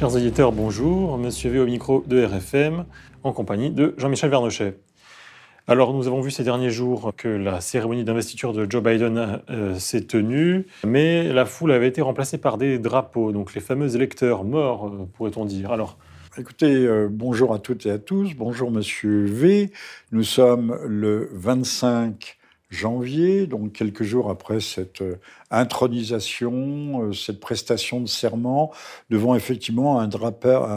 Chers éditeurs, bonjour. Monsieur V au micro de RFM, en compagnie de Jean-Michel Vernochet. Alors, nous avons vu ces derniers jours que la cérémonie d'investiture de Joe Biden euh, s'est tenue, mais la foule avait été remplacée par des drapeaux, donc les fameux électeurs morts, euh, pourrait-on dire. Alors, Écoutez, euh, bonjour à toutes et à tous. Bonjour Monsieur V. Nous sommes le 25 janvier, donc quelques jours après cette euh, intronisation, euh, cette prestation de serment, devant effectivement un, drapeur,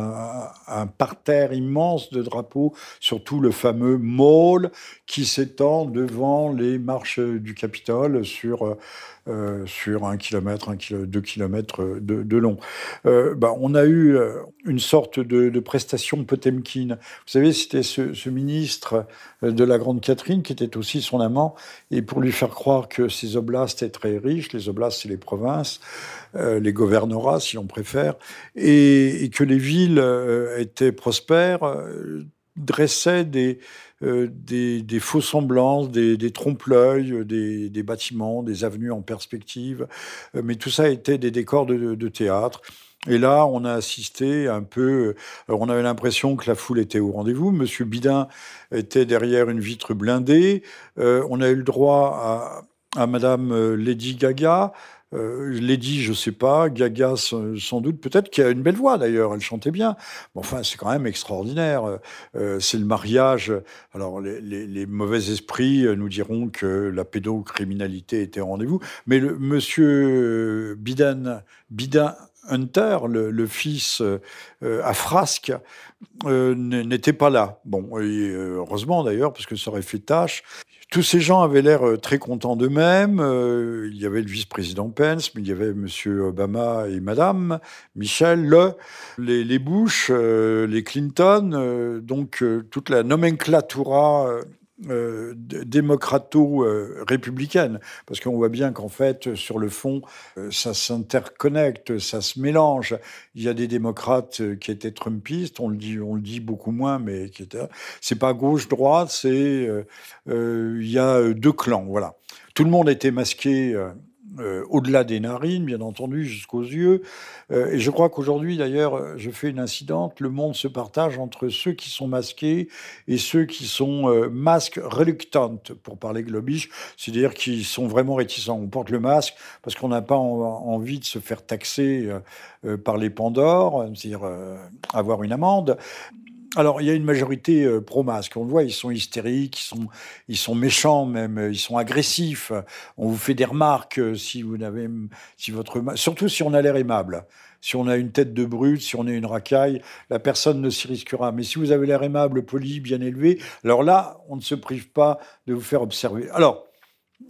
un, parterre immense de drapeaux, surtout le fameux mall qui s'étend devant les marches du Capitole sur euh, sur un kilomètre, deux kilomètres de, long. Euh, bah, on a eu euh, une sorte de, prestation Potemkin. Vous savez, c'était ce, ministre de la Grande Catherine qui était aussi son amant, et pour lui faire croire que ces oblasts étaient très riches, les oblasts c'est les provinces, les gouvernorats si on préfère, et, et que les villes étaient prospères, dressait des, euh, des, faux semblances, des, trompe-l'œil, des, des, bâtiments, des avenues en perspective. Euh, mais tout ça était des décors de, théâtre. Et là, on a assisté un peu. Alors on avait l'impression que la foule était au rendez-vous. Monsieur Bidin était derrière une vitre blindée. Euh, on a eu le droit à, à Madame Lady Gaga, euh, Lady, je sais pas, Gaga sans doute, peut-être qui a une belle voix d'ailleurs, elle chantait bien. Bon, enfin, c'est quand même extraordinaire. Euh, c'est le mariage. Alors, les, mauvais esprits nous diront que la pédocriminalité était au rendez-vous, mais le monsieur Biden, Biden Hunter, le, fils euh, à frasque, n'était pas là. Bon, heureusement d'ailleurs, parce que ça aurait fait tâche. Tous ces gens avaient l'air euh, très contents d'eux-mêmes. Euh, il y avait le vice-président Pence, mais il y avait M. Obama et Madame Michel, le, les, les Bush, euh, les Clinton, donc toute la nomenclatura euh, démocrato-républicaine, parce qu'on voit bien qu'en fait, sur le fond, euh, ça s'interconnecte, ça se mélange. Il y a des démocrates euh, qui étaient trumpistes, on le dit, on le dit beaucoup moins, mais qui étaient. C'est pas gauche-droite, c'est il y a deux clans, voilà. Tout le monde était masqué euh, au-delà des narines, bien entendu, jusqu'aux yeux. Euh, et je crois qu'aujourd'hui, d'ailleurs, euh, je fais une incidente, le monde se partage entre ceux qui sont masqués et ceux qui sont masques reluctant, pour parler globiche, c'est-à-dire qui sont vraiment réticents. On porte le masque parce qu'on n'a pas envie de se faire taxer par les Pandores, c'est-à-dire avoir une amende. Alors, il y a une majorité euh, pro-masque. On le voit, ils sont hystériques, ils sont, ils sont méchants même, ils sont agressifs. On vous fait des remarques euh, si vous n'avez, si votre, surtout si on a l'air aimable. Si on a une tête de brute, si on est une racaille, la personne ne s'y risquera. Mais si vous avez l'air aimable, poli, bien élevé, alors là, on ne se prive pas de vous faire observer. Alors,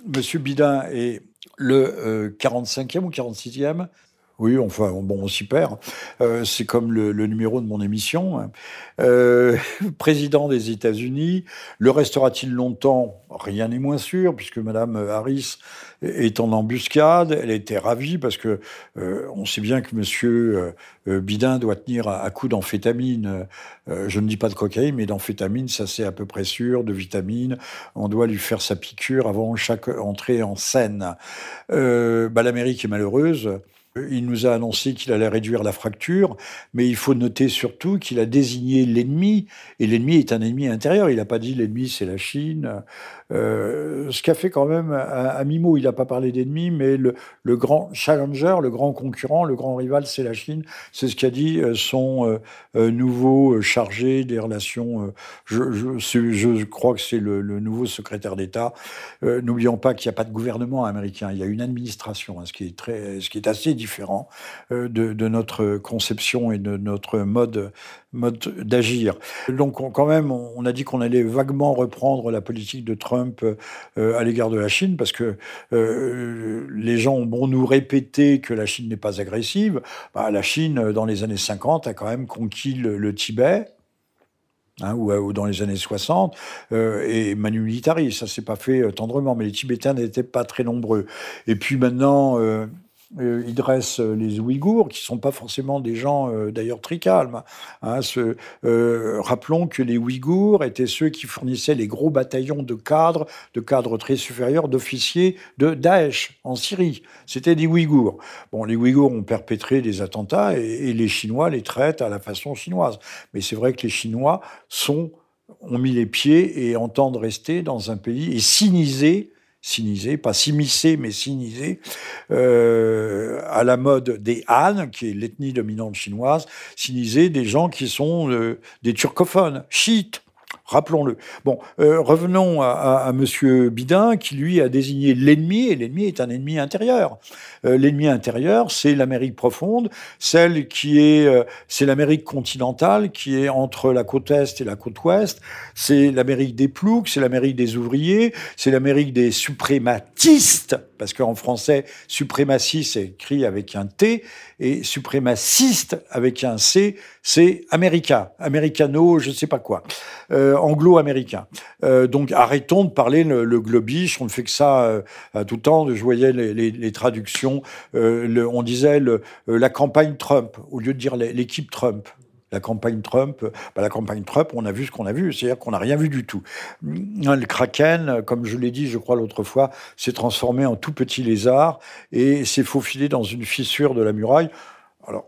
Monsieur Bidin est le 45e euh, ou 46e oui, enfin, bon, on s'y perd. Euh, c'est comme le, numéro de mon émission. Euh, président des États-Unis, le restera-t-il longtemps? Rien n'est moins sûr, puisque Madame Harris est en embuscade. Elle était ravie parce que euh, on sait bien que Monsieur Bidin doit tenir à, coup d'amphétamine. je ne dis pas de cocaïne, mais d'amphétamine, ça c'est à peu près sûr. De vitamines, on doit lui faire sa piqûre avant chaque entrée en scène. Bah, L'Amérique est malheureuse. Il nous a annoncé qu'il allait réduire la fracture, mais il faut noter surtout qu'il a désigné l'ennemi, et l'ennemi est un ennemi intérieur. Il n'a pas dit l'ennemi c'est la Chine. Euh, ce qu'a fait quand même à, Mimo, il n'a pas parlé d'ennemi, mais le, grand challenger, le grand concurrent, le grand rival, c'est la Chine. C'est ce qu'a dit euh, son euh, nouveau chargé des relations. Je, je, crois que c'est le, nouveau secrétaire d'État. N'oublions pas qu'il n'y a pas de gouvernement américain, il y a une administration, hein, ce qui est très, ce qui est assez différent euh, de, notre conception et de notre mode, mode d'agir. Donc quand même, on a dit qu'on allait vaguement reprendre la politique de Trump euh, à l'égard de la Chine, parce que euh, les gens ont bon nous répéter que la Chine n'est pas agressive. Bah, la Chine, dans les années 50, a quand même conquis le, Tibet. Hein, ou, dans les années 60, et Manu Militari, ça s'est pas fait tendrement, mais les Tibétains n'étaient pas très nombreux. Et puis maintenant, il dresse euh, les Ouïghours, qui sont pas forcément des gens euh, d'ailleurs très calmes. Hein, rappelons que les Ouïghours étaient ceux qui fournissaient les gros bataillons de cadres, de cadres très supérieurs, d'officiers de Daesh en Syrie. C'était des Ouïghours. Bon, les Ouïghours ont perpétré des attentats et, les Chinois les traitent à la façon chinoise. Mais c'est vrai que les Chinois ont mis les pieds et entendent rester dans un pays et cyniser sinisé, pas s'immiscer, mais sinisé, euh, à la mode des Han, qui est l'ethnie dominante chinoise, sinisé des gens qui sont euh, des turcophones, chiites, Rappelons-le. Bon, euh, revenons à, à, Monsieur Bidin, qui lui a désigné l'ennemi, et l'ennemi est un ennemi intérieur. Euh, l'ennemi intérieur, c'est l'Amérique profonde, celle qui est, euh, c'est l'Amérique continentale, qui est entre la côte est et la côte ouest. C'est l'Amérique des ploucs, c'est l'Amérique des ouvriers, c'est l'Amérique des suprématistes, parce qu'en français, suprématie, c'est écrit avec un T, et suprémaciste avec un C, c'est américain, americano, je ne sais pas quoi, anglo-américain. Euh, donc arrêtons de parler le, globish, on ne fait que ça euh, à tout temps. Je voyais les, traductions, euh, on disait la campagne Trump au lieu de dire l'équipe Trump la campagne Trump, bah, la campagne Trump, on a vu ce qu'on a vu, c'est-à-dire qu'on n'a rien vu du tout. Le Kraken, comme je l'ai dit, je crois l'autre fois, s'est transformé en tout petit lézard et s'est faufilé dans une fissure de la muraille. Alors,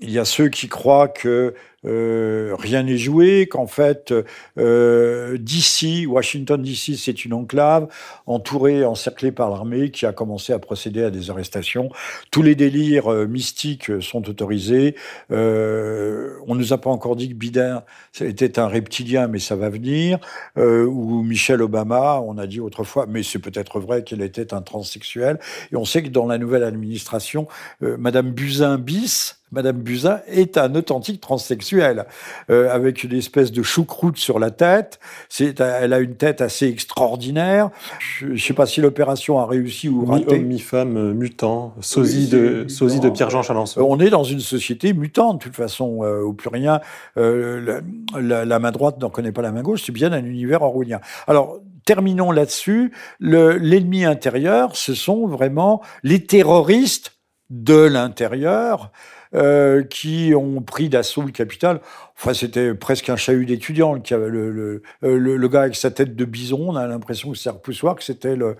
il y a ceux qui croient que euh, rien n'est joué, qu'en fait, euh, DC, Washington DC, c'est une enclave entourée, encerclée par l'armée qui a commencé à procéder à des arrestations. Tous les délires euh, mystiques sont autorisés. Euh, on nous a pas encore dit que Biden était un reptilien, mais ça va venir. Euh, ou Michelle Obama, on a dit autrefois, mais c'est peut-être vrai qu'elle était un transsexuel. Et on sait que dans la nouvelle administration, euh, Madame Buzyn bis, Madame Buzyn est un authentique transsexuel, euh, avec une espèce de choucroute sur la tête. C'est, elle a une tête assez extraordinaire. Je ne sais pas si l'opération a réussi ou raté. Mi-homme, mi-femme, euh, mutant, sosie oui, de, sosie de Pierre-Jean Chalençon. On est dans une société mutante, de toute façon, euh, où plus rien. Euh, la, la, la, main droite n'en connaît pas la main gauche. C'est bien un univers orwellien. Alors, terminons là-dessus. Le, l'ennemi intérieur, ce sont vraiment les terroristes de l'intérieur euh, qui ont pris d'assaut le capital. Enfin, c'était presque un chahut d'étudiants. Le, le, gars avec sa tête de bison, on a l'impression que c'est repoussoir, que c'était le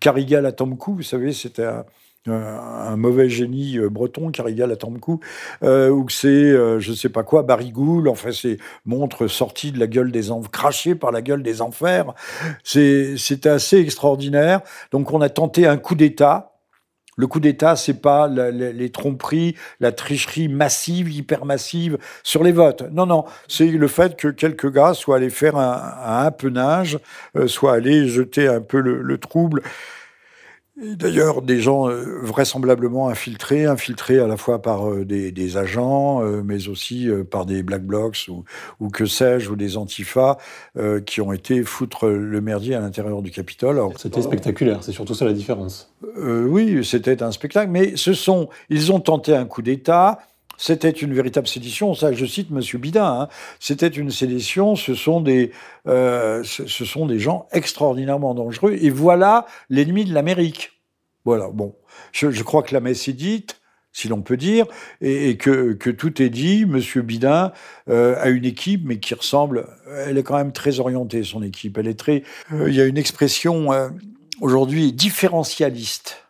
Carigal à Tomcou. Vous savez, c'était un, mauvais génie euh, breton, Carigal à Tomcou, euh, ou que c'est, euh, je sais pas quoi, Barigoul. Enfin, c'est montre sorti de la gueule des enfers, craché par la gueule des enfers. C'était assez extraordinaire. Donc, on a tenté un coup d'État le coup d'État, c'est pas les tromperies, la tricherie massive, hyper massive sur les votes. Non, non, c'est le fait que quelques gars soient allés faire un, un euh, soient allés jeter un peu le trouble. D'ailleurs, des gens euh, vraisemblablement infiltrés, infiltrés à la fois par euh, des, des, agents, euh, mais aussi par des black blocs ou, ou que sais-je, ou des antifas, qui ont été foutre le merdier à l'intérieur du Capitole. C'était spectaculaire, c'est surtout ça la différence. Oui, c'était un spectacle, mais ce sont, ils ont tenté un coup d'État. C'était une véritable sédition. Ça, je cite Monsieur Bidin. Hein. C'était une sédition. Ce sont des, euh, ce, sont des gens extraordinairement dangereux. Et voilà l'ennemi de l'Amérique. Voilà. Bon, je, crois que la messe est dite, si l'on peut dire, et, que, tout est dit. Monsieur Bidin euh, a une équipe, mais qui ressemble. Elle est quand même très orientée. Son équipe. Elle est très. Euh, il y a une expression aujourd'hui différentialiste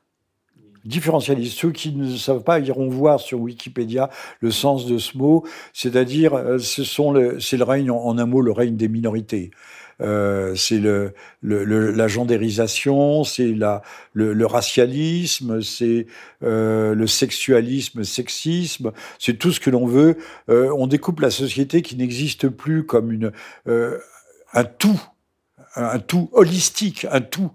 différentialiste. Ceux qui ne savent pas iront voir sur Wikipédia le sens de ce mot, c'est-à-dire euh, ce sont c'est le règne en un mot le règne des minorités. Euh, c'est le, la gendérisation, c'est la, le, racialisme, c'est euh, le sexualisme, sexisme, c'est tout ce que l'on veut. On découpe la société qui n'existe plus comme une, un tout, un tout holistique, un tout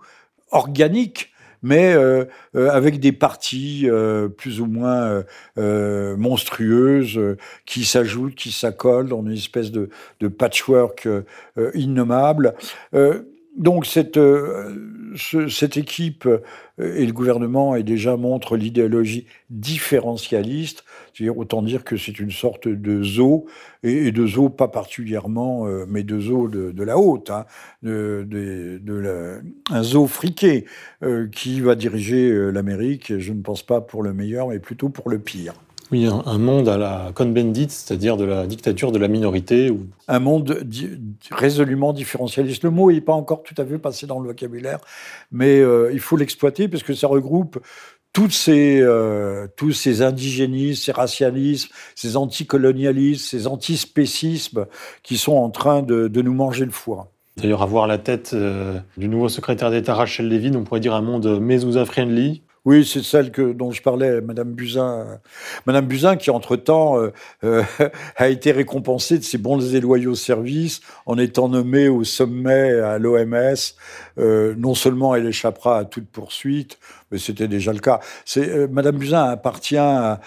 organique mais euh, euh, avec des parties euh, plus ou moins monstrueuses qui s'ajoutent, qui s'accolent dans une espèce de patchwork innommable. Donc cette, cette équipe et le gouvernement et déjà montrent l'idéologie différentialiste, c'est-à-dire autant dire que c'est une sorte de zoo, et, de zoo pas particulièrement, euh, mais de zoo de, la haute, hein, de, un zoo friqué euh, qui va diriger euh, l'Amérique, je ne pense pas pour le meilleur, mais plutôt pour le pire. Oui, un, monde à la Cohn-Bendit, c'est-à-dire de la dictature de la minorité. Ou... Un monde résolument différentialiste. Le mot n'est pas encore tout à fait passé dans le vocabulaire, mais euh, il faut l'exploiter parce que ça regroupe toutes ces, euh, tous ces indigénismes, ces racialismes, ces anticolonialismes, ces antispécismes qui sont en train de, nous manger le foie. D'ailleurs, avoir la tête euh, du nouveau secrétaire d'État Rachel Levine, on pourrait dire un monde Mezouza-friendly, oui, c'est celle dont je parlais, Madame Buzyn. Madame Buzyn, qui entre-temps euh, euh, a été récompensée de ses bons et loyaux services en étant nommée au sommet à l'OMS. Euh, non seulement elle échappera à toute poursuite, mais c'était déjà le cas. Madame Buzyn appartient à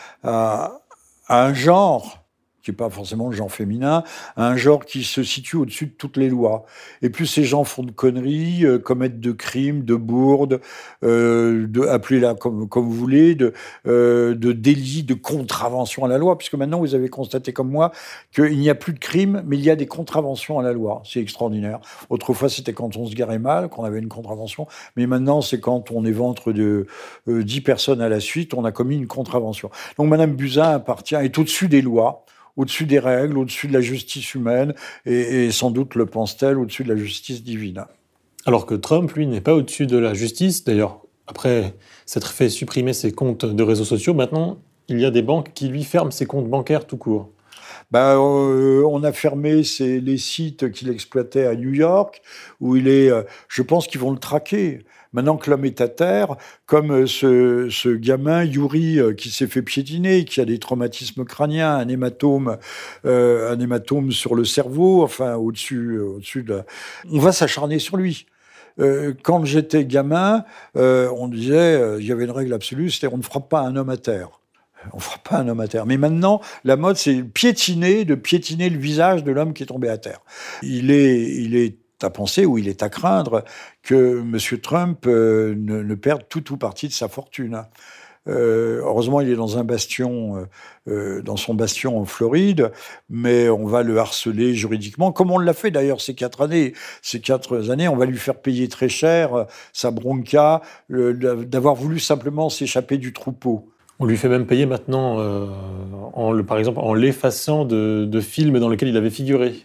un genre qui n'est pas forcément le genre féminin, un genre qui se situe au-dessus de toutes les lois. Et plus ces gens font de conneries, euh, commettent de crimes, de bourdes, euh, de, appelez-la comme, comme vous voulez, de, euh, de délits, de contraventions à la loi, puisque maintenant vous avez constaté comme moi qu'il n'y a plus de crimes, mais il y a des contraventions à la loi. C'est extraordinaire. Autrefois, c'était quand on se garait mal, qu'on avait une contravention, mais maintenant, c'est quand on est ventre de euh, 10 personnes à la suite, on a commis une contravention. Donc Madame Buzyn appartient, est au-dessus des lois au-dessus des règles, au-dessus de la justice humaine, et, sans doute le pense-t-elle au-dessus de la justice divine. Alors que Trump, lui, n'est pas au-dessus de la justice. D'ailleurs, après s'être fait supprimer ses comptes de réseaux sociaux, maintenant, il y a des banques qui lui ferment ses comptes bancaires tout court. Ben, euh, on a fermé les sites qu'il exploitait à New York, où il est. Euh, je pense qu'ils vont le traquer. Maintenant que l'homme est à terre, comme euh, ce, gamin Yuri qui s'est fait piétiner, qui a des traumatismes crâniens, un hématome, un hématome sur le cerveau, enfin au-dessus, au-dessus de. On va s'acharner sur lui. quand j'étais gamin, on disait, il y avait une règle absolue, c'était on ne frappe pas un homme à terre. On ne fera pas un homme à terre. Mais maintenant, la mode, c'est piétiner, de piétiner le visage de l'homme qui est tombé à terre. Il est, il est à penser ou il est à craindre que M. Trump euh, ne, perde tout ou partie de sa fortune. Euh, heureusement, il est dans un bastion, euh, dans son bastion en Floride, mais on va le harceler juridiquement, comme on l'a fait d'ailleurs ces quatre années. Ces quatre années, on va lui faire payer très cher sa bronca d'avoir voulu simplement s'échapper du troupeau. On lui fait même payer maintenant, par exemple, en l'effaçant de, films dans lesquels il avait figuré.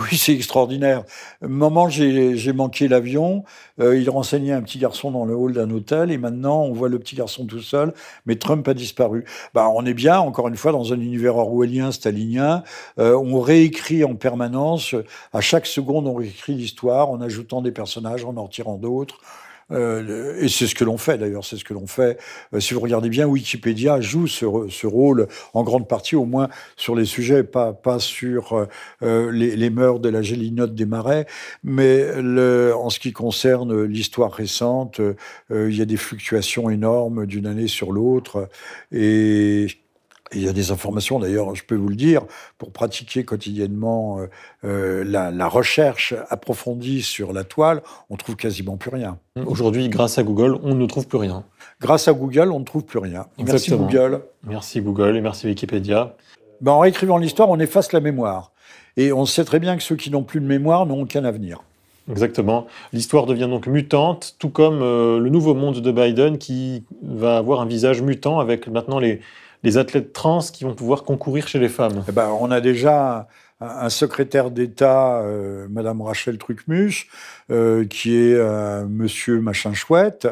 Oui, c'est extraordinaire. moment, j'ai manqué l'avion. Euh, il renseignait un petit garçon dans le hall d'un hôtel et maintenant, on voit le petit garçon tout seul, mais Trump a disparu. Bah, on est bien, encore une fois, dans un univers orwellien, stalinien. Euh, on réécrit en permanence. À chaque seconde, on réécrit l'histoire en ajoutant des personnages, en en retirant d'autres. Euh, et c'est ce que l'on fait d'ailleurs, c'est ce que l'on fait. Euh, si vous regardez bien, Wikipédia joue ce, rôle en grande partie, au moins sur les sujets, pas, pas sur euh, les, mœurs de la gélinote des marais, mais en ce qui concerne l'histoire récente, il y a des fluctuations énormes d'une année sur l'autre. Et il y a des informations, d'ailleurs, je peux vous le dire, pour pratiquer quotidiennement euh, euh, la, recherche approfondie sur la toile, on trouve quasiment plus rien. Aujourd'hui, grâce à Google, on ne trouve plus rien. Grâce à Google, on ne trouve plus rien. Merci Google. Merci Google et merci Wikipédia. Ben, en réécrivant l'histoire, on efface la mémoire. Et on sait très bien que ceux qui n'ont plus de mémoire n'ont aucun avenir. Exactement. L'histoire devient donc mutante, tout comme euh, le nouveau monde de Biden qui va avoir un visage mutant avec maintenant les, les athlètes trans qui vont pouvoir concourir chez les femmes. Eh ben, On a déjà un secrétaire d'État, euh, Madame Rachel Trucmuche, euh, qui est euh, Monsieur Machin Chouette,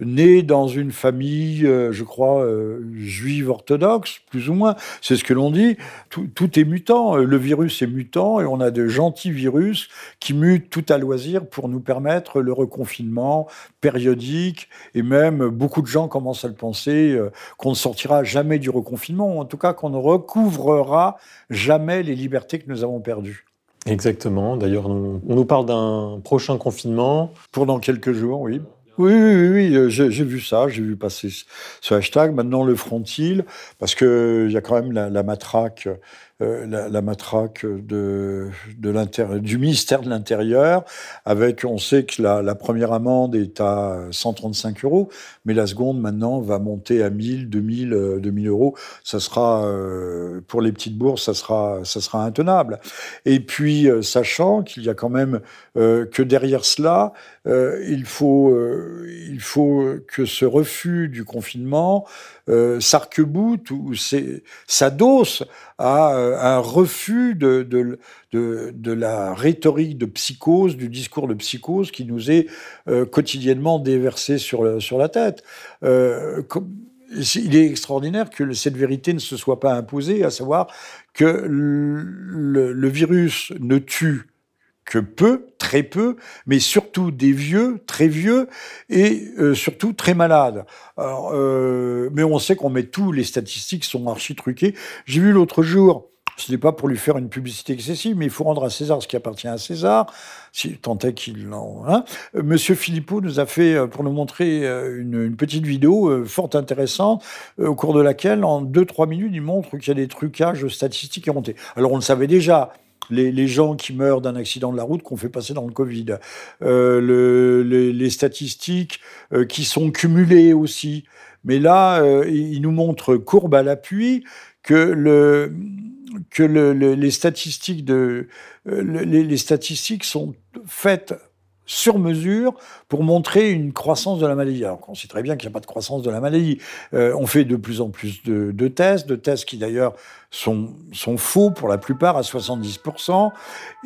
né dans une famille, euh, je crois, euh, juive orthodoxe, plus ou moins. C'est ce que l'on dit. Tout, tout, est mutant. Le virus est mutant et on a de gentils virus qui mutent tout à loisir pour nous permettre le reconfinement périodique. Et même beaucoup de gens commencent à le penser qu'on ne sortira jamais du reconfinement, ou en tout cas qu'on ne recouvrera jamais les libertés que nous avons perdues. Exactement. D'ailleurs, on nous parle d'un prochain confinement. Pour dans quelques jours, oui. Oui, oui, oui, euh, j'ai vu ça, j'ai vu passer ce hashtag. Maintenant, le front-il, parce qu'il y a quand même la, matraque la, matraque de, du ministère de l'Intérieur, avec, on sait que la, première amende est à 135 euros, mais la seconde maintenant va monter à 1000, 2000, 2000 euros. Ça sera, pour les petites bourses, ça sera, ça sera intenable. Et puis, sachant qu'il y a quand même que derrière cela, il, faut, il faut que ce refus du confinement euh, s'arc-boute ou s'adosse à euh, un refus de, la rhétorique de psychose, du discours de psychose qui nous est euh, quotidiennement déversé sur, sur la tête. Euh, il est extraordinaire que cette vérité ne se soit pas imposée, à savoir que le, le virus ne tue que peu, très peu, mais surtout des vieux, très vieux, et euh, surtout très malades. Alors, euh, mais on sait qu'on met tous les statistiques sont archi truquées. J'ai vu l'autre jour, ce n'est pas pour lui faire une publicité excessive, mais il faut rendre à César ce qui appartient à César, si tant est qu'il en. Hein. Monsieur Philippot nous a fait, euh, pour nous montrer une, petite vidéo fort intéressante, au cours de laquelle, en 2-3 minutes, il montre qu'il y a des trucages statistiques montés. Alors on le savait déjà, les, gens qui meurent d'un accident de la route qu'on fait passer dans le Covid, euh, les, statistiques euh, qui sont cumulées aussi. Mais là, euh, il nous montre courbe à l'appui que, les statistiques sont faites sur mesure pour montrer une croissance de la maladie. Alors qu'on sait très bien qu'il n'y a pas de croissance de la maladie. Euh, on fait de plus en plus de, de tests, de tests qui d'ailleurs sont, sont faux pour la plupart à 70%.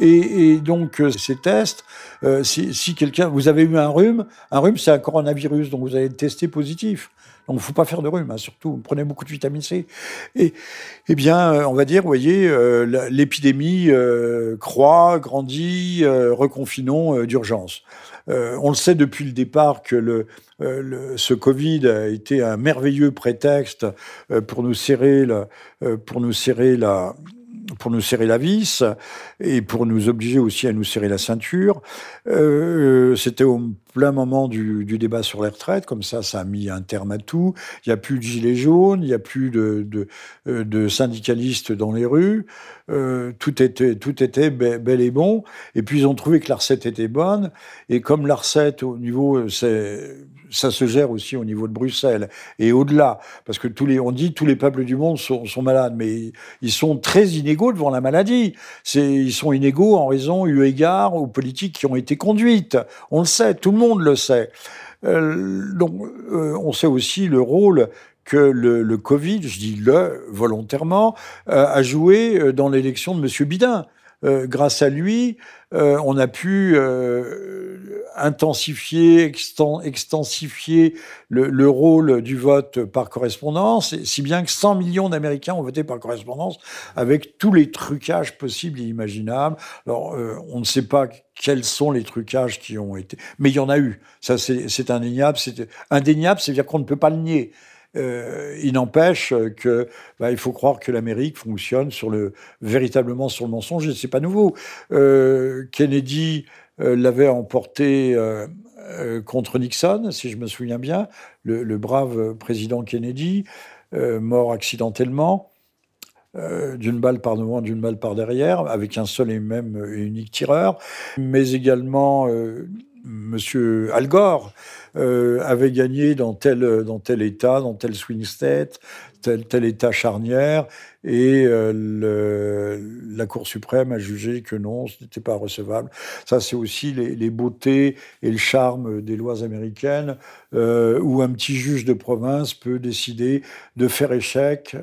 Et, et donc euh, ces tests, euh, si, si quelqu'un, vous avez eu un rhume, un rhume c'est un coronavirus, donc vous allez tester positif. Il ne faut pas faire de rhume, hein, surtout. Prenez beaucoup de vitamine C. Et, eh bien, euh, on va dire, vous voyez, euh, l'épidémie euh, croît, grandit, reconfinons d'urgence. on le sait depuis le départ que le, ce Covid a été un merveilleux prétexte pour nous serrer, pour nous serrer la, pour nous serrer la vis et pour nous obliger aussi à nous serrer la ceinture. Euh, C'était au plein moment du, du, débat sur les retraites, comme ça, ça a mis un terme à tout. Il n'y a plus de gilets jaunes, il n'y a plus de, euh, de, syndicalistes dans les rues. Euh, tout était, tout était bel et bon. Et puis ils ont trouvé que la recette était bonne. Et comme la recette au niveau, ça se gère aussi au niveau de Bruxelles et au-delà, parce que tous les, on dit tous les peuples du monde sont, malades, mais ils sont très inégaux devant la maladie. Ils sont inégaux en raison, eu égard aux politiques qui ont été conduites. On le sait, tout le monde le sait. Euh, donc, euh, on sait aussi le rôle que le, Covid, je dis le volontairement, euh, a joué dans l'élection de Monsieur Bidin. Euh, grâce à lui, euh, on a pu euh, intensifier, extensifier le, rôle du vote par correspondance, si bien que 100 millions d'Américains ont voté par correspondance avec tous les trucages possibles et imaginables. Alors, on ne sait pas quels sont les trucages qui ont été, mais il y en a eu. Ça, c'est indéniable. C'est indéniable, c'est-à-dire qu'on ne peut pas le nier. Euh, il n'empêche que bah, il faut croire que l'Amérique fonctionne véritablement sur le mensonge et c'est pas nouveau. Euh, Kennedy euh, l'avait emporté contre Nixon, si je me souviens bien, le, le brave président Kennedy, mort accidentellement. d'une balle par devant, d'une balle par derrière, avec un seul et même et unique tireur, mais également Monsieur Al Gore euh, avait gagné dans tel, dans tel État, dans tel swing state, tel, tel État charnière, et euh, la Cour suprême a jugé que non, ce n'était pas recevable. Ça, c'est aussi les, les, beautés et le charme des lois américaines, euh, où un petit juge de province peut décider de faire échec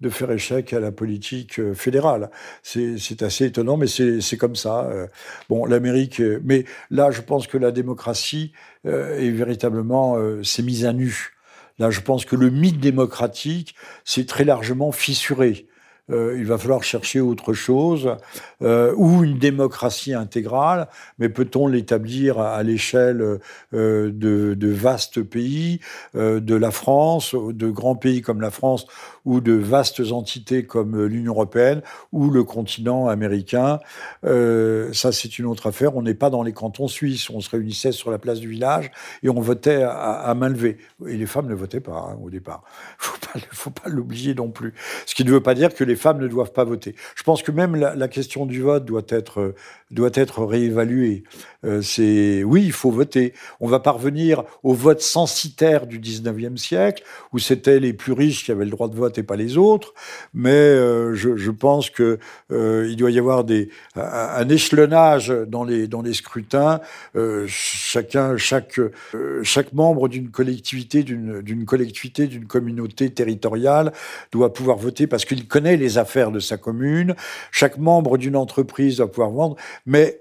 de faire échec à la politique euh, fédérale. C'est assez étonnant, mais c'est comme ça. Euh. Bon, l'Amérique, euh, mais là, je pense que la démocratie est véritablement s'est mise à nu. Là, je pense que le mythe démocratique s'est très largement fissuré. Il va falloir chercher autre chose, euh, ou une démocratie intégrale, mais peut-on l'établir à, l'échelle euh, de, de, vastes pays, de la France, de grands pays comme la France, ou de vastes entités comme l'Union européenne ou le continent américain. Euh, ça, c'est une autre affaire. On n'est pas dans les cantons suisses. On se réunissait sur la place du village et on votait à, main levée. Et les femmes ne votaient pas hein, au départ. Il ne faut pas l'oublier non plus. Ce qui ne veut pas dire que les femmes ne doivent pas voter. Je pense que même la, la question du vote doit être, doit être réévaluée. Euh, c'est oui, il faut voter. On va parvenir au vote censitaire du 19e siècle, où c'était les plus riches qui avaient le droit de vote et pas les autres. Mais euh, je, je, pense que euh, il doit y avoir des, un échelonnage dans les, dans les scrutins. Euh, chacun, chaque, chaque membre d'une collectivité, d'une collectivité, d'une communauté territoriale doit pouvoir voter parce qu'il connaît les affaires de sa commune. Chaque membre d'une entreprise doit pouvoir vendre. Mais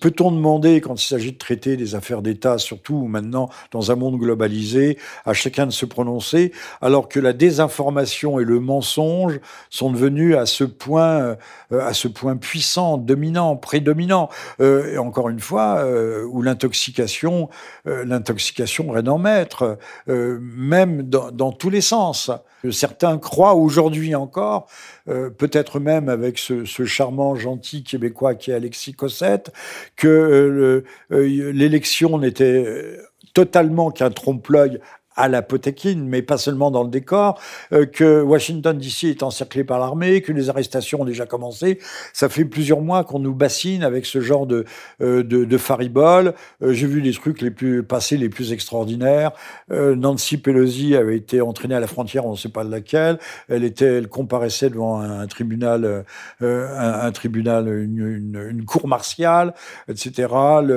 Peut-on demander, quand il s'agit de traiter des affaires d'État, surtout maintenant dans un monde globalisé, à chacun de se prononcer, alors que la désinformation et le mensonge sont devenus à ce point, euh, à ce point puissant, dominant, prédominant, euh, et encore une fois, euh, où l'intoxication, l'intoxication règne en maître, même dans, dans tous les sens. Certains croient aujourd'hui encore, peut-être même avec ce, ce, charmant, gentil québécois qui est Alexis Cossette, que euh, euh, l'élection n'était totalement qu'un trompe-l'œil à la Potéquine, mais pas seulement dans le décor, euh, que Washington DC est encerclé par l'armée, que les arrestations ont déjà commencé. Ça fait plusieurs mois qu'on nous bassine avec ce genre de, euh, de, de faribole. Euh, j'ai vu des trucs les plus passés, les plus extraordinaires. Nancy Pelosi avait été entraînée à la frontière, on ne sait pas de laquelle. Elle était, elle comparaissait devant un, tribunal, un, tribunal, une, une, cour martiale, etc.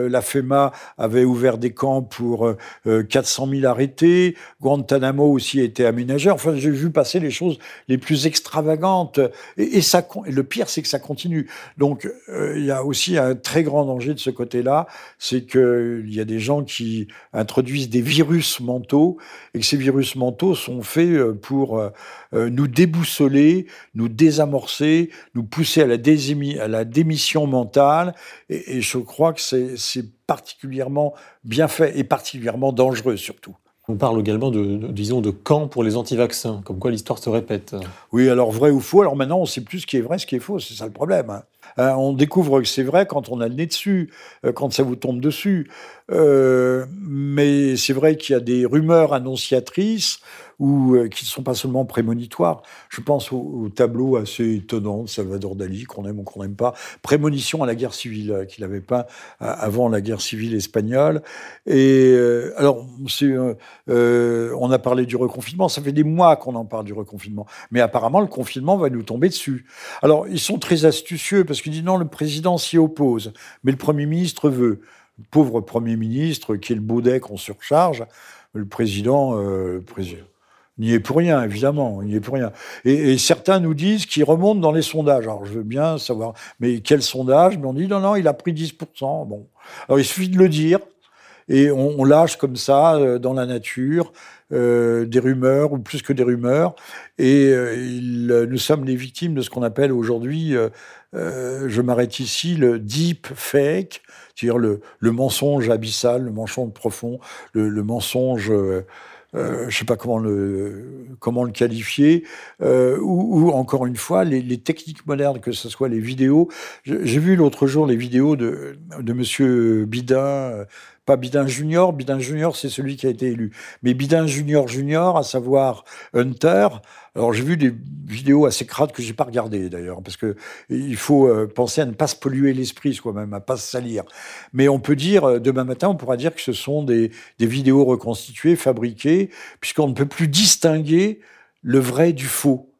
la FEMA avait ouvert des camps pour 400 000 arrêtés. Guantanamo aussi a été aménagé. Enfin, j'ai vu passer les choses les plus extravagantes. Et, le pire, c'est que ça continue. Donc, euh, il y a aussi un très grand danger de ce côté-là, c'est qu'il y a des gens qui introduisent des virus mentaux et que ces virus mentaux sont faits euh, pour euh, nous déboussoler, nous désamorcer, nous pousser à la, démission mentale. Et je crois que c'est particulièrement bien fait et particulièrement dangereux surtout. On parle également de, disons, de camp pour les anti-vaccins, comme quoi l'histoire se répète. Oui, alors vrai ou faux, alors maintenant on sait plus ce qui est vrai, ce qui est faux, c'est ça le problème. Hein. Euh, on découvre que c'est vrai quand on a le nez dessus, euh, quand ça vous tombe dessus. Euh, mais c'est vrai qu'il y a des rumeurs annonciatrices ou euh, qui ne sont pas seulement prémonitoires. Je pense au, tableau assez étonnant de Salvador Dali, qu'on aime ou qu'on n'aime pas, Prémonition à la guerre civile, euh, qu'il avait peint euh, avant la guerre civile espagnole. Et alors, on a parlé du reconfinement, ça fait des mois qu'on en parle du reconfinement, mais apparemment le confinement va nous tomber dessus. Alors, ils sont très astucieux parce qu'ils disent non, le président s'y oppose, mais le Premier ministre veut. pauvre Premier ministre, qui est le baudet qu'on surcharge, le président, le président n'y est pour rien, évidemment, n'y est pour rien. Et, certains nous disent qu'il remonte dans les sondages. Alors, je veux bien savoir, mais quel sondage? Mais on dit non, non, il a pris 10%. Bon. Alors, il suffit de le dire, et on, lâche comme ça, euh, dans la nature, euh, des rumeurs, ou plus que des rumeurs, et euh, nous sommes les victimes de ce qu'on appelle aujourd'hui, je m'arrête ici, le deep fake, c'est-à-dire le, mensonge abyssal, le mensonge profond, le mensonge euh, je sais pas comment le comment le qualifier, euh, ou, encore une fois les, les, techniques modernes, que ce soit les vidéos. J'ai vu l'autre jour les vidéos de de Monsieur Bidin, euh, pas Bidin Junior. Bidin Junior, c'est celui qui a été élu, mais Bidin Junior Junior, à savoir Hunter. Alors j'ai vu des vidéos assez crades que j'ai pas regardées d'ailleurs, parce que il faut euh, penser à ne pas se polluer l'esprit soi-même, à pas se salir. Mais on peut dire euh, demain matin, on pourra dire que ce sont des, des vidéos reconstituées, fabriquées, puisqu'on ne peut plus distinguer le vrai du faux.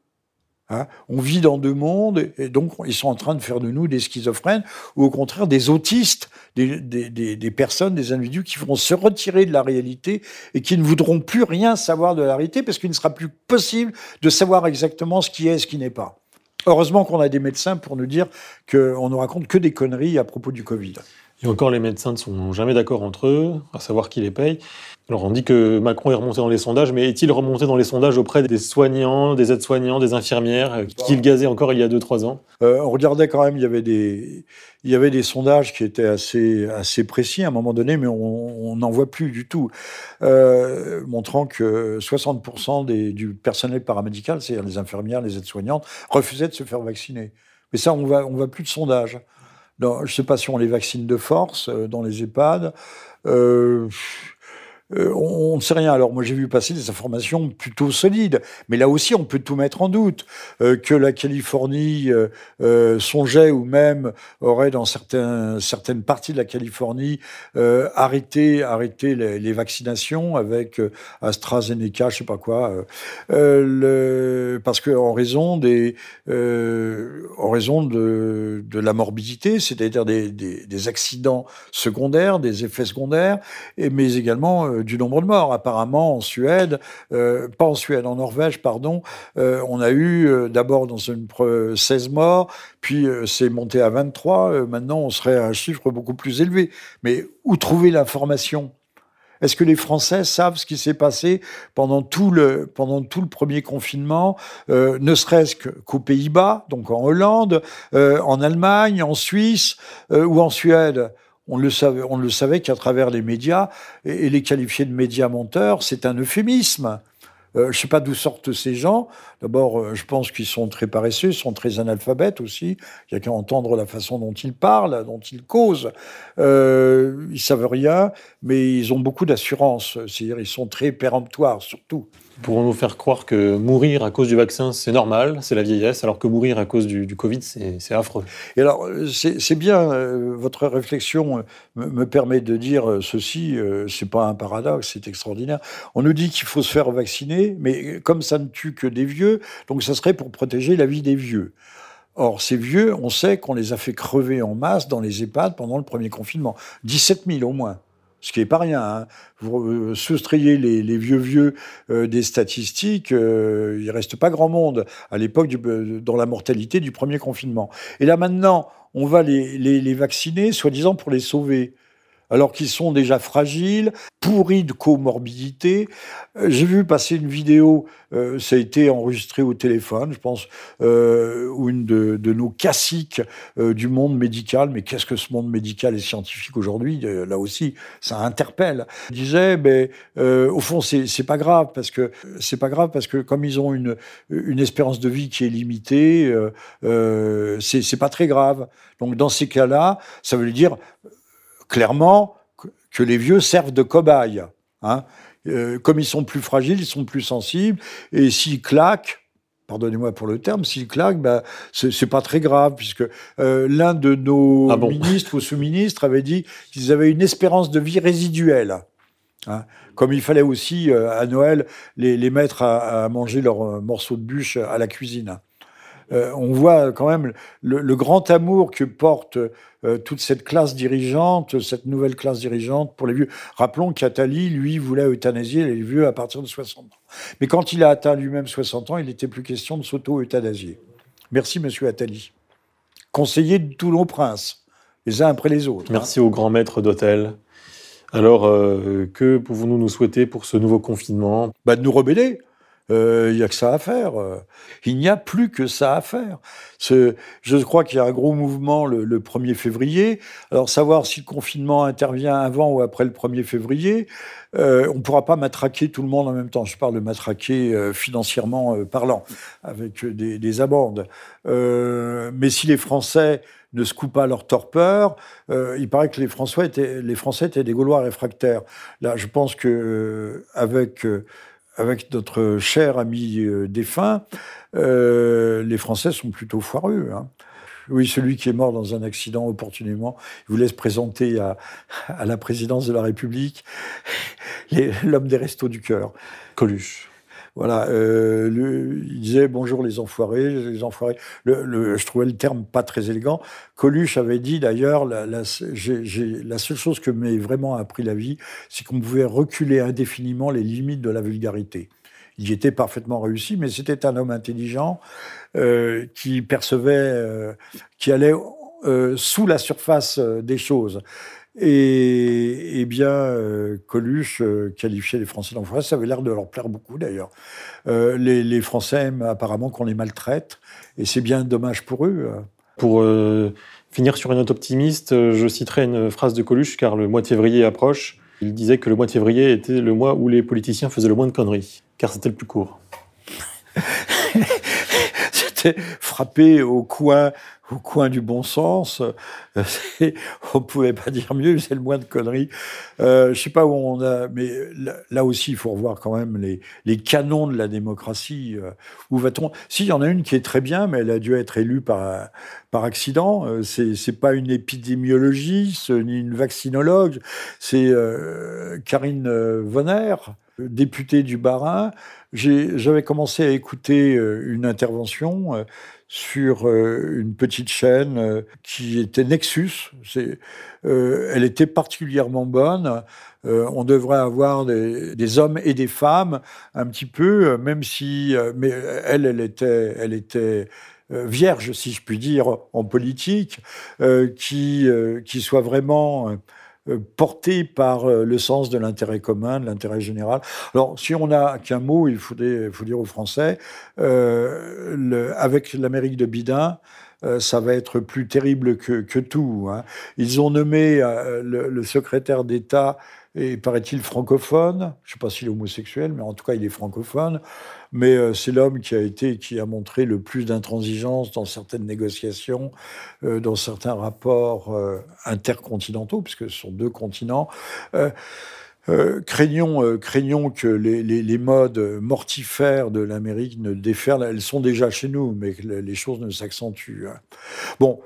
Hein on vit dans deux mondes et donc ils sont en train de faire de nous des schizophrènes ou au contraire des autistes, des, des, des, des, personnes, des individus qui vont se retirer de la réalité et qui ne voudront plus rien savoir de la réalité parce qu'il ne sera plus possible de savoir exactement ce qui est et ce qui n'est pas. Heureusement qu'on a des médecins pour nous dire qu'on ne raconte que des conneries à propos du Covid. Et encore, les médecins ne sont jamais d'accord entre eux, à savoir qui les paye. Alors on dit que Macron est remonté dans les sondages, mais est-il remonté dans les sondages auprès des soignants, des aides-soignants, des infirmières, euh, qu'il gazait encore il y a 2-3 ans? Euh, On regardait quand même, il y avait des, il y avait des sondages qui étaient assez, assez précis à un moment donné, mais on n'en voit plus du tout, euh, montrant que 60% des, du personnel paramédical, c'est-à-dire les infirmières, les aides-soignantes, refusaient de se faire vacciner. Mais ça, on va, on voit plus de sondages. je ne sais pas si on les vaccine de force dans les EHPAD. Euh, euh, on ne sait rien. Alors moi j'ai vu passer des informations plutôt solides, mais là aussi on peut tout mettre en doute. Euh, que la Californie euh, songeait ou même aurait dans certaines parties de la Californie arrêté, les, vaccinations avec AstraZeneca, je sais pas quoi, parce que raison de, la morbidité, c'est-à-dire des, accidents secondaires, des effets secondaires, mais également euh, du nombre de morts. Apparemment, en Suède, euh, pas en Suède, en Norvège, pardon, euh, on a eu d'abord dans une 16 morts, puis c'est monté à 23. maintenant, on serait à un chiffre beaucoup plus élevé. Mais où trouver l'information? Est-ce que les Français savent ce qui s'est passé pendant tout le, pendant tout le premier confinement, ne serait-ce qu'aux Pays-Bas, donc en Hollande, en Allemagne, en Suisse ou en Suède? On le savait, le savait qu'à travers les médias, et, les qualifier de médias menteurs, c'est un euphémisme. Euh, je ne sais pas d'où sortent ces gens. D'abord, euh, je pense qu'ils sont très paresseux, ils sont très analphabètes aussi. Il n'y a qu'à entendre la façon dont ils parlent, dont ils causent. Euh, ils savent rien, mais ils ont beaucoup d'assurance. C'est-à-dire, ils sont très péremptoires, surtout. Pour nous faire croire que mourir à cause du vaccin, c'est normal, c'est la vieillesse, alors que mourir à cause du, Covid, c'est affreux? Et alors, c'est bien, euh, votre réflexion me, me, permet de dire ceci, c'est pas un paradoxe, c'est extraordinaire. On nous dit qu'il faut se faire vacciner, mais comme ça ne tue que des vieux, donc ça serait pour protéger la vie des vieux. Or, ces vieux, on sait qu'on les a fait crever en masse dans les EHPAD pendant le premier confinement. 17 000 au moins. Ce qui n'est pas rien. Hein. Vous euh, soustrayez les, vieux vieux euh, des statistiques, euh, il reste pas grand monde à l'époque dans la mortalité du premier confinement. Et là maintenant, on va les vacciner, soi-disant pour les sauver alors qu'ils sont déjà fragiles, pourris de comorbidité. Euh, j'ai vu passer une vidéo, euh, ça a été enregistré au téléphone, je pense, euh, une de, nos classiques du monde médical. Mais qu'est-ce que ce monde médical et scientifique aujourd'hui Là aussi, ça interpelle. Il disait, mais au fond, c'est pas grave parce que c'est pas grave parce que comme ils ont une une espérance de vie qui est limitée, c'est pas très grave. Donc dans ces cas-là, ça veut dire clairement que les vieux servent de cobayes. Hein. Euh, comme ils sont plus fragiles, ils sont plus sensibles, et s'ils claquent, pardonnez-moi pour le terme, s'ils claquent, ben, c'est pas très grave, puisque euh, l'un de nos ah ministres ou sous-ministres avait dit qu'ils avaient une espérance de vie résiduelle. Hein. Comme il fallait aussi, euh, à Noël, les, mettre à, manger leurs morceaux de bûche à la cuisine. On voit quand même le grand amour que porte euh, toute cette classe dirigeante, cette nouvelle classe dirigeante pour les vieux. Rappelons qu'Attali, lui, voulait euthanasier les vieux à partir de 60 ans. Mais quand il a atteint lui-même 60 ans, il n'était plus question de s'auto-euthanasier. Merci, monsieur Attali. Conseiller de tous nos princes, les uns après les autres. Merci au grand maître d'hôtel. Alors, euh, que pouvons-nous nous souhaiter pour ce nouveau confinement? Bah, De nous rebeller. Euh, il n'y a que ça à faire. Euh. Il n'y a plus que ça à faire. je crois qu'il y a un gros mouvement le, 1er février. Alors, savoir si le confinement intervient avant ou après le 1er février, euh, on ne pourra pas matraquer tout le monde en même temps. Je parle de matraquer financièrement parlant, avec des, des mais si les Français ne se coupent pas leur torpeur. il paraît que les Français étaient, les Français étaient des Gaulois réfractaires. Là, je pense que avec avec notre cher ami euh, défunt, euh, les Français sont plutôt foireux. Hein. Oui, celui qui est mort dans un accident opportunément, il voulait se présenter à, à la présidence de la République, l'homme des restos du cœur. Coluche. Voilà, euh, il disait bonjour les enfoirés, les enfoirés. Le, je trouvais le terme pas très élégant. Coluche avait dit d'ailleurs la, la, la seule chose que m'ait vraiment appris la vie, c'est qu'on pouvait reculer indéfiniment les limites de la vulgarité. Il y était parfaitement réussi, mais c'était un homme intelligent euh, qui percevait, euh, qui allait euh, sous la surface euh, des choses. Et, bien, euh, Coluche euh, qualifiait les Français d'enfoirés. Ça avait l'air de leur plaire beaucoup, d'ailleurs. Euh, les, Français aiment apparemment qu'on les maltraite, et c'est bien dommage pour eux. Pour finir sur une note optimiste, je citerai une phrase de Coluche, car le mois de février approche. Il disait que le mois de février était le mois où les politiciens faisaient le moins de conneries, car c'était le plus court. c'était frappé au coin au coin du bon sens. Euh, on pouvait pas dire mieux, c'est le moins de conneries. Euh, je sais pas où on a, mais là, aussi, il faut revoir quand même les, les canons de la démocratie. Euh, où va-t-on? Si, il y en a une qui est très bien, mais elle a dû être élue par, par accident. Euh, c'est, c'est pas une épidémiologiste ni une vaccinologue. C'est Karine Vonner, députée du Bas-Rhin. J'avais commencé à écouter une intervention sur euh, une petite chaîne euh, qui était Nexus. Euh, elle était particulièrement bonne. on devrait avoir des, hommes et des femmes un petit peu, même si, mais elle, elle était, elle était vierge, si je puis dire, en politique, qui, qui soit vraiment porté par euh, le sens de l'intérêt commun, de l'intérêt général. Alors, si on n'a qu'un mot, il faut, dire aux Français, euh, avec l'Amérique de Bidin, ça va être plus terrible que, tout. Hein. Ils ont nommé le, secrétaire d'État, et paraît-il francophone, je ne sais pas s'il est homosexuel, mais en tout cas il est francophone, mais euh, c'est l'homme qui a été, qui a montré le plus d'intransigeance dans certaines négociations, euh, dans certains rapports euh, intercontinentaux, puisque ce sont deux continents. craignons, craignons que les, modes mortifères de l'Amérique ne déferlent. Elles sont déjà chez nous, mais que les choses ne s'accentuent. Hein. Bon,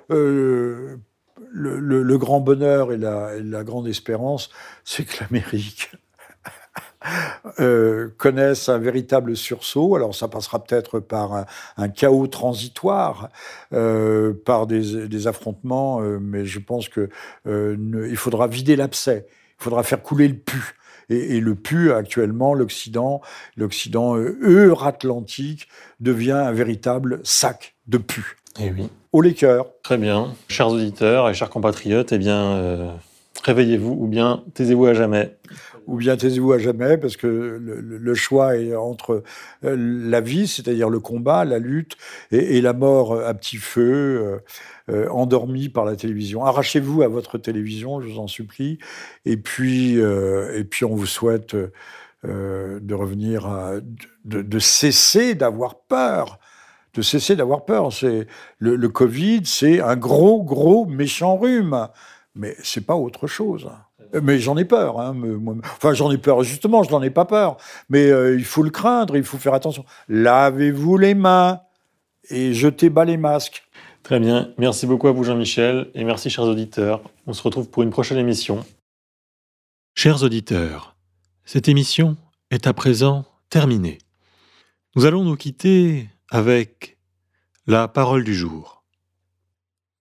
le, grand bonheur et la grande espérance, c'est que l'Amérique euh, connaissent un véritable sursaut. Alors ça passera peut-être par un, chaos transitoire, euh, par des, affrontements, euh, mais je pense que il faudra vider l'abcès, il faudra faire couler le pu. Et, le pu, actuellement, l'Occident, l'Occident euratlantique devient un véritable sac de pu. Et eh oui. Au les cœurs. Très bien. Chers auditeurs et chers compatriotes, eh bien, réveillez-vous ou bien taisez-vous à jamais ou bien taisez-vous à jamais, parce que le, choix est entre euh, la vie, c'est-à-dire le combat, la lutte, et, la mort à petit feu, euh, euh, endormi par la télévision. Arrachez-vous à votre télévision, je vous en supplie, et puis, et puis on vous souhaite de revenir à, de, cesser d'avoir peur de cesser d'avoir peur. C'est le, le Covid, c'est un gros, gros méchant rhume, mais c'est pas autre chose. Mais j'en ai peur. Hein, enfin, j'en ai peur, justement, je n'en ai pas peur. Mais euh, il faut le craindre, il faut faire attention. Lavez-vous les mains et jetez bas les masques. Très bien. Merci beaucoup à vous, Jean-Michel. Et merci, chers auditeurs. On se retrouve pour une prochaine émission. Chers auditeurs, cette émission est à présent terminée. Nous allons nous quitter avec la parole du jour.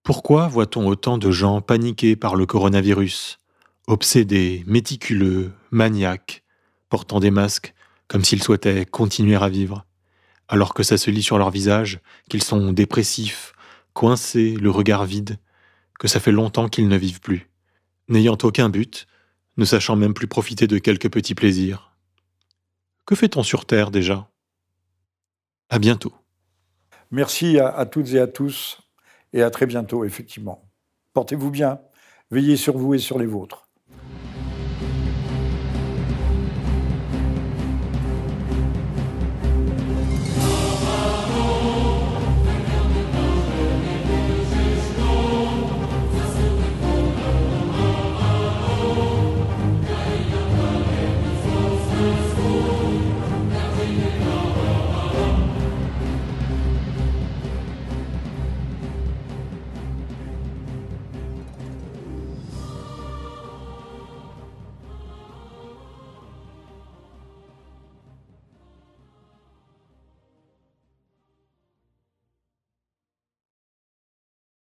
Pourquoi voit-on autant de gens paniqués par le coronavirus obsédés, méticuleux, maniaques, portant des masques, comme s'ils souhaitaient continuer à vivre, alors que ça se lit sur leur visage, qu'ils sont dépressifs, coincés, le regard vide, que ça fait longtemps qu'ils ne vivent plus, n'ayant aucun but, ne sachant même plus profiter de quelques petits plaisirs. Que fait-on sur Terre déjà? À bientôt. Merci à, toutes et à tous, et à très bientôt, effectivement. Portez-vous bien, veillez sur vous et sur les vôtres.